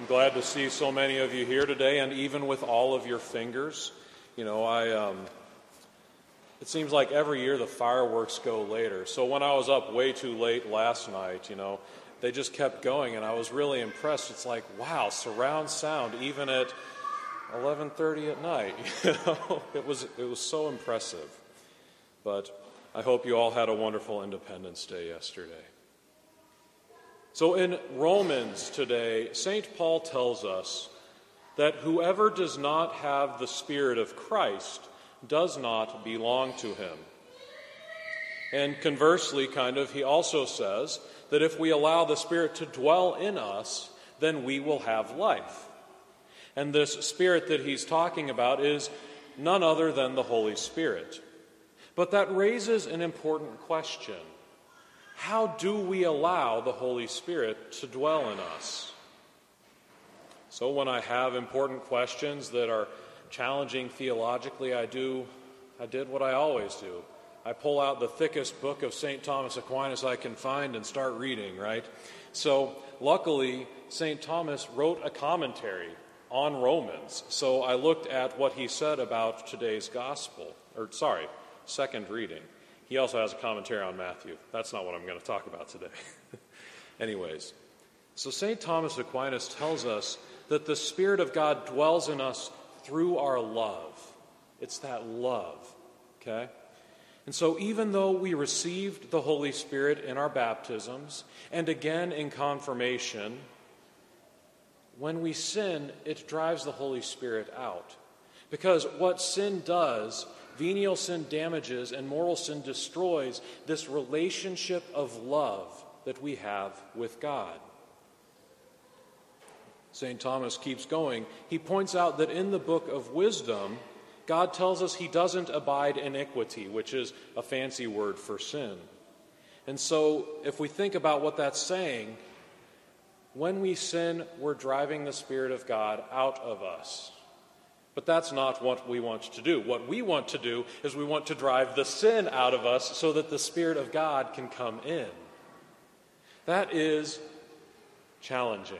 I'm glad to see so many of you here today, and even with all of your fingers. You know, I. Um, it seems like every year the fireworks go later. So when I was up way too late last night, you know, they just kept going, and I was really impressed. It's like, wow, surround sound even at 11:30 at night. You know, it was it was so impressive. But I hope you all had a wonderful Independence Day yesterday. So in Romans today, St. Paul tells us that whoever does not have the Spirit of Christ does not belong to him. And conversely, kind of, he also says that if we allow the Spirit to dwell in us, then we will have life. And this Spirit that he's talking about is none other than the Holy Spirit. But that raises an important question how do we allow the Holy Spirit to dwell in us? So, when I have important questions that are challenging theologically, I do I did what I always do. I pull out the thickest book of St. Thomas Aquinas I can find and start reading, right? So, luckily, St. Thomas wrote a commentary on Romans. So, I looked at what he said about today's gospel, or sorry, second reading. He also has a commentary on Matthew. That's not what I'm going to talk about today. Anyways, so St. Thomas Aquinas tells us that the Spirit of God dwells in us through our love. It's that love, okay? And so, even though we received the Holy Spirit in our baptisms and again in confirmation, when we sin, it drives the Holy Spirit out. Because what sin does Venial sin damages and mortal sin destroys this relationship of love that we have with God. St. Thomas keeps going. He points out that in the book of wisdom, God tells us he doesn't abide iniquity, which is a fancy word for sin. And so, if we think about what that's saying, when we sin, we're driving the Spirit of God out of us. But that's not what we want to do. What we want to do is we want to drive the sin out of us so that the Spirit of God can come in. That is challenging.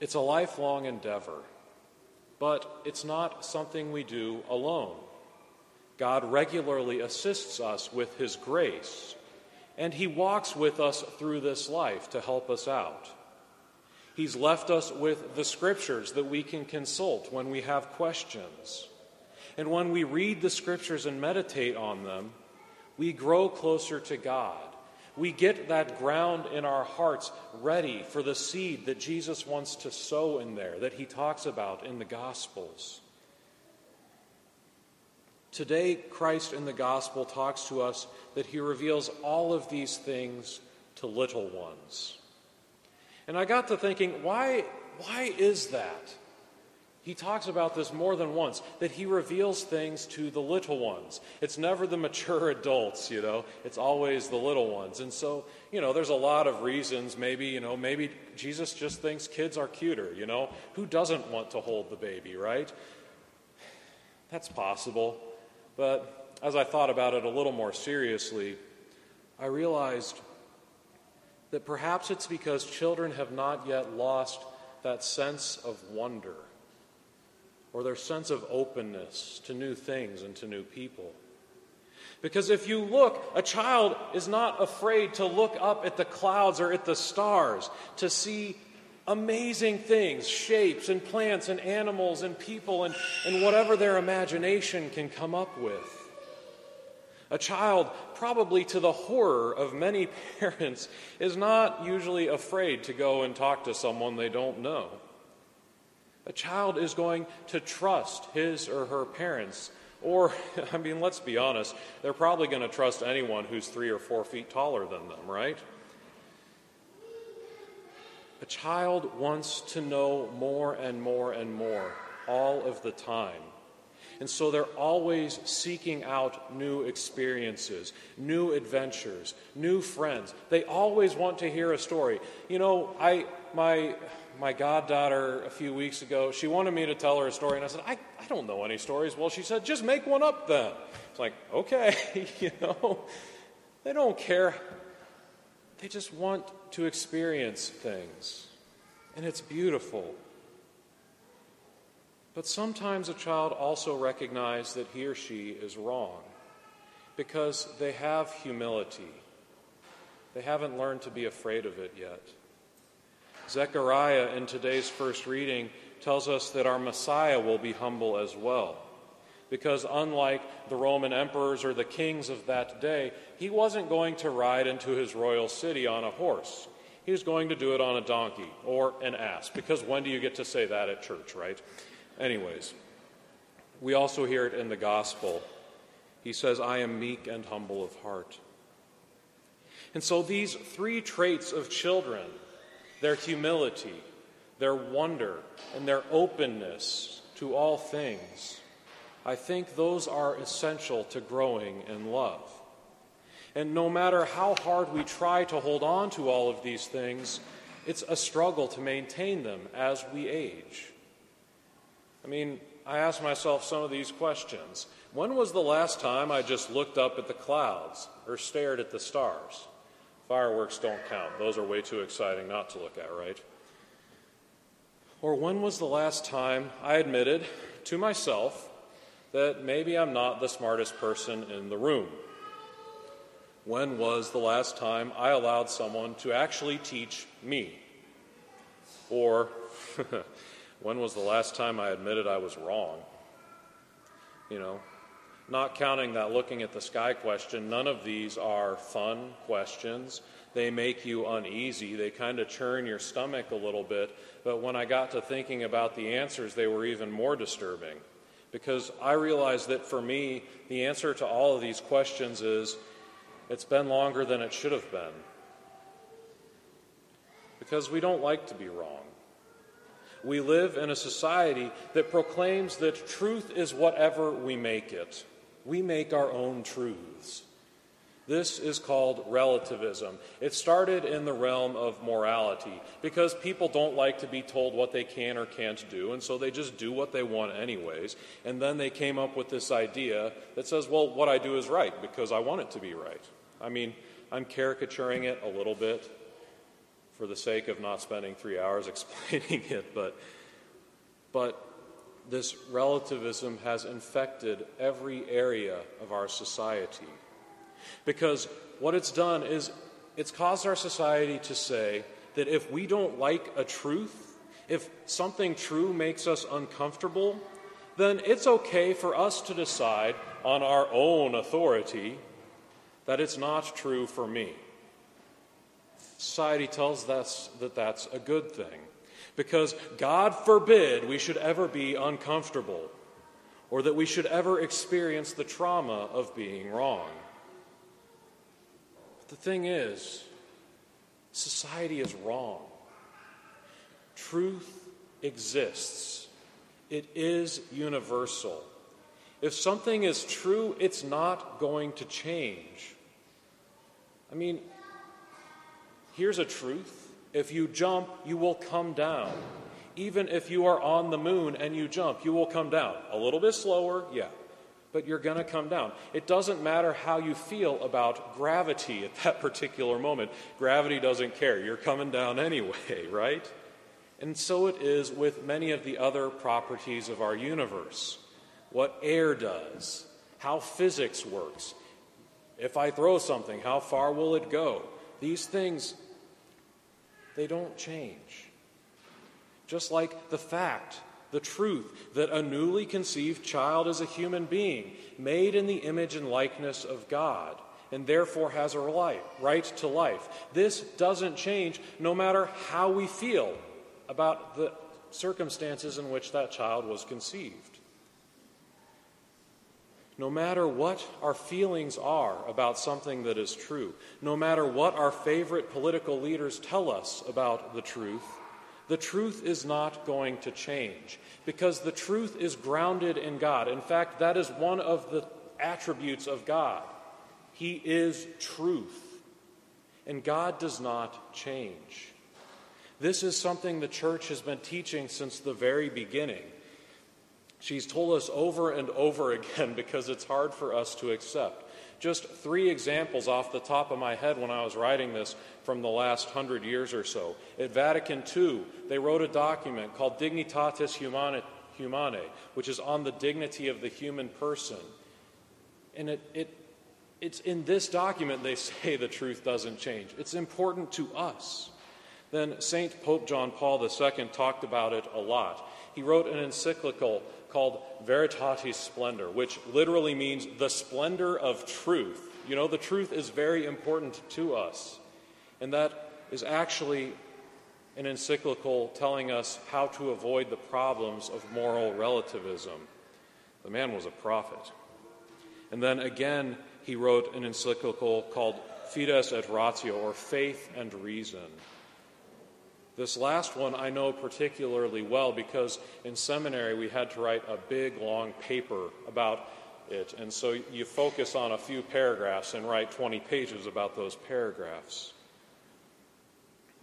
It's a lifelong endeavor, but it's not something we do alone. God regularly assists us with His grace, and He walks with us through this life to help us out. He's left us with the scriptures that we can consult when we have questions. And when we read the scriptures and meditate on them, we grow closer to God. We get that ground in our hearts ready for the seed that Jesus wants to sow in there, that he talks about in the Gospels. Today, Christ in the Gospel talks to us that he reveals all of these things to little ones. And I got to thinking, why, why is that? He talks about this more than once, that he reveals things to the little ones. It's never the mature adults, you know, it's always the little ones. And so, you know, there's a lot of reasons. Maybe, you know, maybe Jesus just thinks kids are cuter, you know? Who doesn't want to hold the baby, right? That's possible. But as I thought about it a little more seriously, I realized that perhaps it's because children have not yet lost that sense of wonder or their sense of openness to new things and to new people. Because if you look, a child is not afraid to look up at the clouds or at the stars to see amazing things, shapes and plants and animals and people and, and whatever their imagination can come up with. A child, probably to the horror of many parents, is not usually afraid to go and talk to someone they don't know. A child is going to trust his or her parents. Or, I mean, let's be honest, they're probably going to trust anyone who's three or four feet taller than them, right? A child wants to know more and more and more all of the time. And so they're always seeking out new experiences, new adventures, new friends. They always want to hear a story. You know, I my my goddaughter a few weeks ago, she wanted me to tell her a story, and I said, I, I don't know any stories. Well, she said, just make one up then. It's like, okay, you know, they don't care. They just want to experience things. And it's beautiful. But sometimes a child also recognizes that he or she is wrong because they have humility. They haven't learned to be afraid of it yet. Zechariah, in today's first reading, tells us that our Messiah will be humble as well. Because unlike the Roman emperors or the kings of that day, he wasn't going to ride into his royal city on a horse. He was going to do it on a donkey or an ass. Because when do you get to say that at church, right? Anyways, we also hear it in the gospel. He says, I am meek and humble of heart. And so these three traits of children their humility, their wonder, and their openness to all things I think those are essential to growing in love. And no matter how hard we try to hold on to all of these things, it's a struggle to maintain them as we age. I mean, I ask myself some of these questions. When was the last time I just looked up at the clouds or stared at the stars? Fireworks don't count. Those are way too exciting not to look at, right? Or when was the last time I admitted to myself that maybe I'm not the smartest person in the room? When was the last time I allowed someone to actually teach me? Or when was the last time I admitted I was wrong? You know, not counting that looking at the sky question, none of these are fun questions. They make you uneasy. They kind of churn your stomach a little bit. But when I got to thinking about the answers, they were even more disturbing. Because I realized that for me, the answer to all of these questions is it's been longer than it should have been. Because we don't like to be wrong. We live in a society that proclaims that truth is whatever we make it. We make our own truths. This is called relativism. It started in the realm of morality because people don't like to be told what they can or can't do, and so they just do what they want, anyways. And then they came up with this idea that says, well, what I do is right because I want it to be right. I mean, I'm caricaturing it a little bit for the sake of not spending three hours explaining it, but, but this relativism has infected every area of our society. Because what it's done is it's caused our society to say that if we don't like a truth, if something true makes us uncomfortable, then it's okay for us to decide on our own authority that it's not true for me. Society tells us that that's a good thing because God forbid we should ever be uncomfortable or that we should ever experience the trauma of being wrong. But the thing is, society is wrong. Truth exists, it is universal. If something is true, it's not going to change. I mean, here's a truth if you jump, you will come down. Even if you are on the moon and you jump, you will come down. A little bit slower, yeah, but you're going to come down. It doesn't matter how you feel about gravity at that particular moment. Gravity doesn't care. You're coming down anyway, right? And so it is with many of the other properties of our universe. What air does, how physics works. If I throw something, how far will it go? These things they don't change. Just like the fact, the truth, that a newly conceived child is a human being, made in the image and likeness of God, and therefore has a right to life. This doesn't change no matter how we feel about the circumstances in which that child was conceived no matter what our feelings are about something that is true, no matter what our favorite political leaders tell us about the truth, the truth is not going to change because the truth is grounded in God. In fact, that is one of the attributes of God. He is truth, and God does not change. This is something the church has been teaching since the very beginning. She's told us over and over again because it's hard for us to accept. Just three examples off the top of my head when I was writing this from the last hundred years or so. At Vatican II, they wrote a document called Dignitatis Humanae, which is on the dignity of the human person. And it, it, it's in this document they say the truth doesn't change. It's important to us. Then St. Pope John Paul II talked about it a lot. He wrote an encyclical called Veritatis Splendor, which literally means the splendor of truth. You know, the truth is very important to us. And that is actually an encyclical telling us how to avoid the problems of moral relativism. The man was a prophet. And then again, he wrote an encyclical called Fides et Ratio, or Faith and Reason. This last one I know particularly well because in seminary we had to write a big long paper about it. And so you focus on a few paragraphs and write 20 pages about those paragraphs.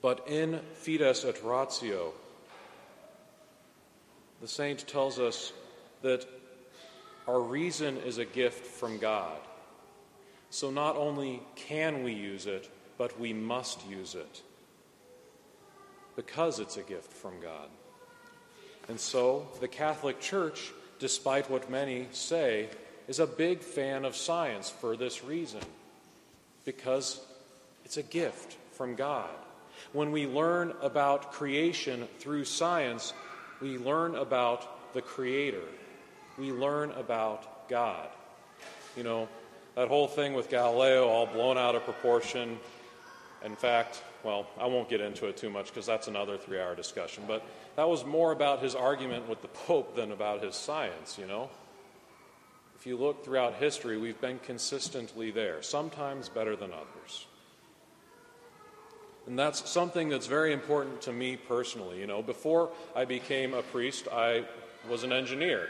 But in Fides et Ratio, the saint tells us that our reason is a gift from God. So not only can we use it, but we must use it because it's a gift from God. And so the Catholic Church, despite what many say, is a big fan of science for this reason because it's a gift from God. When we learn about creation through science, we learn about the Creator. We learn about God. You know, that whole thing with Galileo all blown out of proportion. In fact, well, I won't get into it too much because that's another three hour discussion, but that was more about his argument with the Pope than about his science, you know? If you look throughout history, we've been consistently there, sometimes better than others. And that's something that's very important to me personally. You know, before I became a priest, I was an engineer.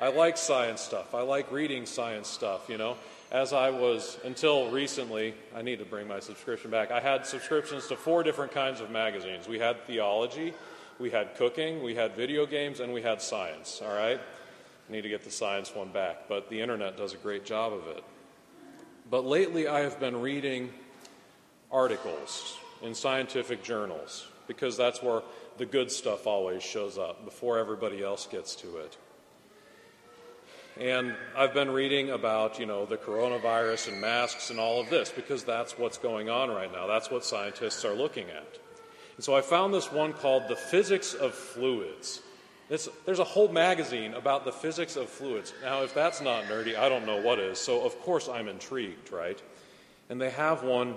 I like science stuff. I like reading science stuff, you know. As I was, until recently, I need to bring my subscription back. I had subscriptions to four different kinds of magazines. We had theology, we had cooking, we had video games, and we had science, all right? I need to get the science one back, but the internet does a great job of it. But lately, I have been reading articles in scientific journals because that's where the good stuff always shows up before everybody else gets to it. And I've been reading about, you know, the coronavirus and masks and all of this because that's what's going on right now. That's what scientists are looking at. And so I found this one called The Physics of Fluids. It's, there's a whole magazine about the physics of fluids. Now, if that's not nerdy, I don't know what is. So, of course, I'm intrigued, right? And they have one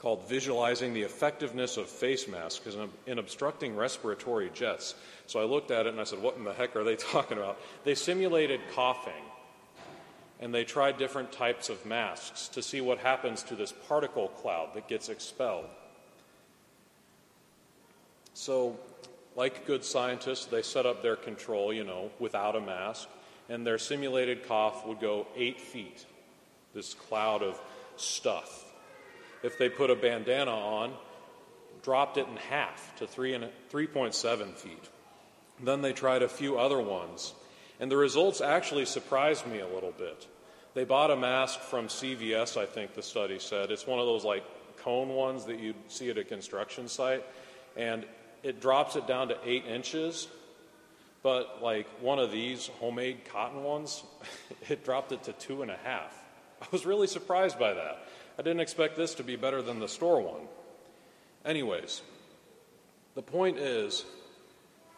called Visualizing the Effectiveness of Face Masks in Obstructing Respiratory Jets. So I looked at it and I said, What in the heck are they talking about? They simulated coughing and they tried different types of masks to see what happens to this particle cloud that gets expelled. So, like good scientists, they set up their control, you know, without a mask, and their simulated cough would go eight feet, this cloud of stuff if they put a bandana on, dropped it in half to 3 and 3.7 feet. Then they tried a few other ones, and the results actually surprised me a little bit. They bought a mask from CVS, I think the study said. It's one of those like cone ones that you'd see at a construction site, and it drops it down to eight inches. But like one of these homemade cotton ones, it dropped it to two and a half. I was really surprised by that. I didn't expect this to be better than the store one. Anyways, the point is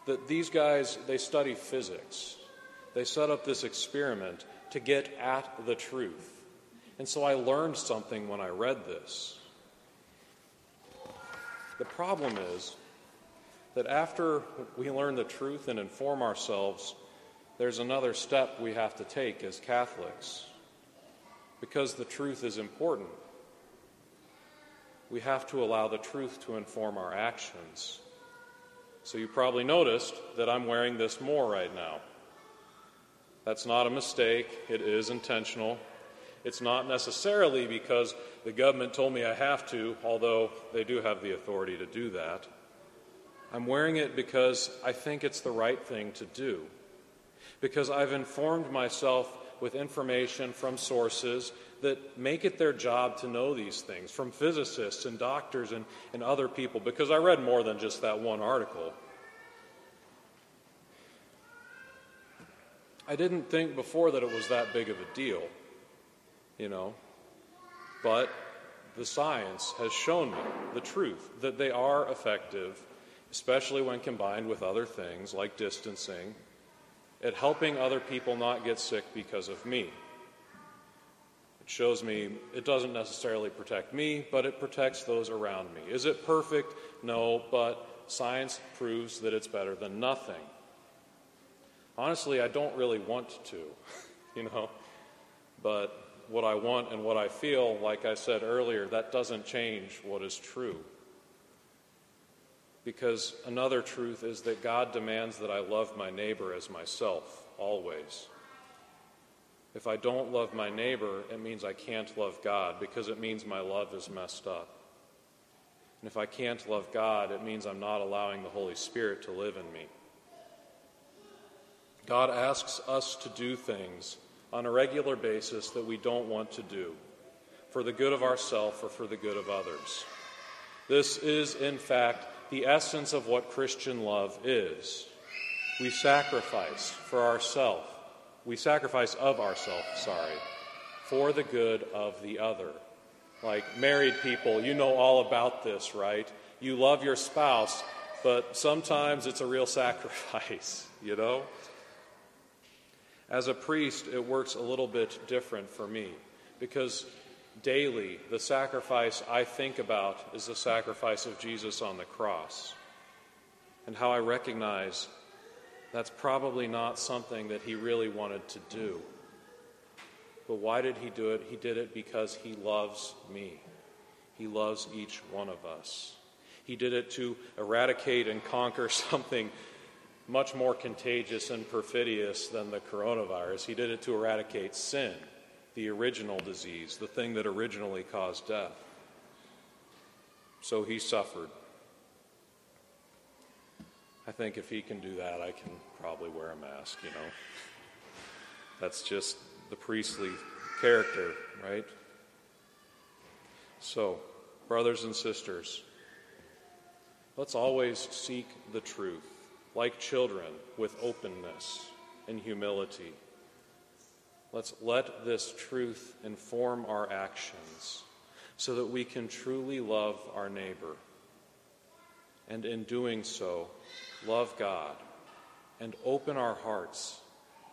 that these guys, they study physics. They set up this experiment to get at the truth. And so I learned something when I read this. The problem is that after we learn the truth and inform ourselves, there's another step we have to take as Catholics because the truth is important we have to allow the truth to inform our actions. So you probably noticed that I'm wearing this more right now. That's not a mistake, it is intentional. It's not necessarily because the government told me I have to, although they do have the authority to do that. I'm wearing it because I think it's the right thing to do. Because I've informed myself with information from sources that make it their job to know these things, from physicists and doctors and, and other people, because I read more than just that one article. I didn't think before that it was that big of a deal, you know. But the science has shown me the truth that they are effective, especially when combined with other things like distancing, at helping other people not get sick because of me. It shows me it doesn't necessarily protect me, but it protects those around me. Is it perfect? No, but science proves that it's better than nothing. Honestly, I don't really want to, you know, but what I want and what I feel, like I said earlier, that doesn't change what is true. Because another truth is that God demands that I love my neighbor as myself, always. If I don't love my neighbor, it means I can't love God because it means my love is messed up. And if I can't love God, it means I'm not allowing the Holy Spirit to live in me. God asks us to do things on a regular basis that we don't want to do for the good of ourselves or for the good of others. This is, in fact, the essence of what Christian love is. We sacrifice for ourselves. We sacrifice of ourselves, sorry, for the good of the other. Like married people, you know all about this, right? You love your spouse, but sometimes it's a real sacrifice, you know? As a priest, it works a little bit different for me because daily the sacrifice I think about is the sacrifice of Jesus on the cross and how I recognize that's probably not something that he really wanted to do. But why did he do it? He did it because he loves me. He loves each one of us. He did it to eradicate and conquer something much more contagious and perfidious than the coronavirus. He did it to eradicate sin, the original disease, the thing that originally caused death. So he suffered. I think if he can do that, I can probably wear a mask, you know. That's just the priestly character, right? So, brothers and sisters, let's always seek the truth like children, with openness and humility. Let's let this truth inform our actions so that we can truly love our neighbor. And in doing so, love God and open our hearts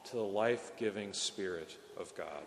to the life giving Spirit of God.